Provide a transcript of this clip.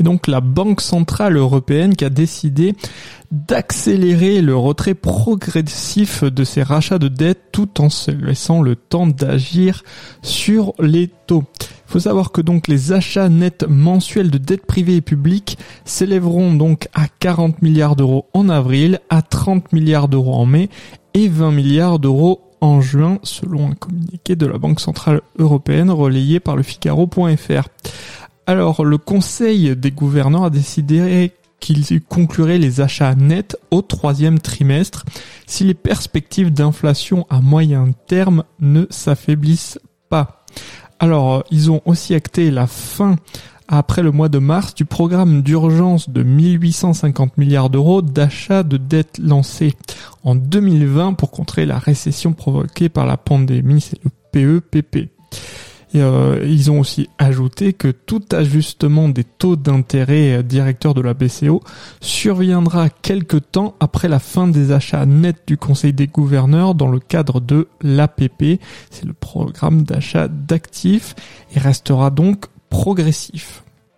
Et donc la Banque Centrale Européenne qui a décidé d'accélérer le retrait progressif de ses rachats de dettes tout en se laissant le temps d'agir sur les taux. Il faut savoir que donc les achats nets mensuels de dettes privées et publiques s'élèveront donc à 40 milliards d'euros en avril, à 30 milliards d'euros en mai et 20 milliards d'euros en juin selon un communiqué de la Banque Centrale Européenne relayé par le Figaro.fr. Alors, le Conseil des gouverneurs a décidé qu'il conclurait les achats nets au troisième trimestre si les perspectives d'inflation à moyen terme ne s'affaiblissent pas. Alors, ils ont aussi acté la fin après le mois de mars du programme d'urgence de 1850 milliards d'euros d'achat de dettes lancé en 2020 pour contrer la récession provoquée par la pandémie, c'est le PEPP. Et euh, ils ont aussi ajouté que tout ajustement des taux d'intérêt directeurs de la BCO surviendra quelque temps après la fin des achats nets du Conseil des gouverneurs dans le cadre de l'APP, c'est le programme d'achat d'actifs, et restera donc progressif.